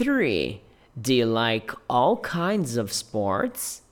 3. Do you like all kinds of sports?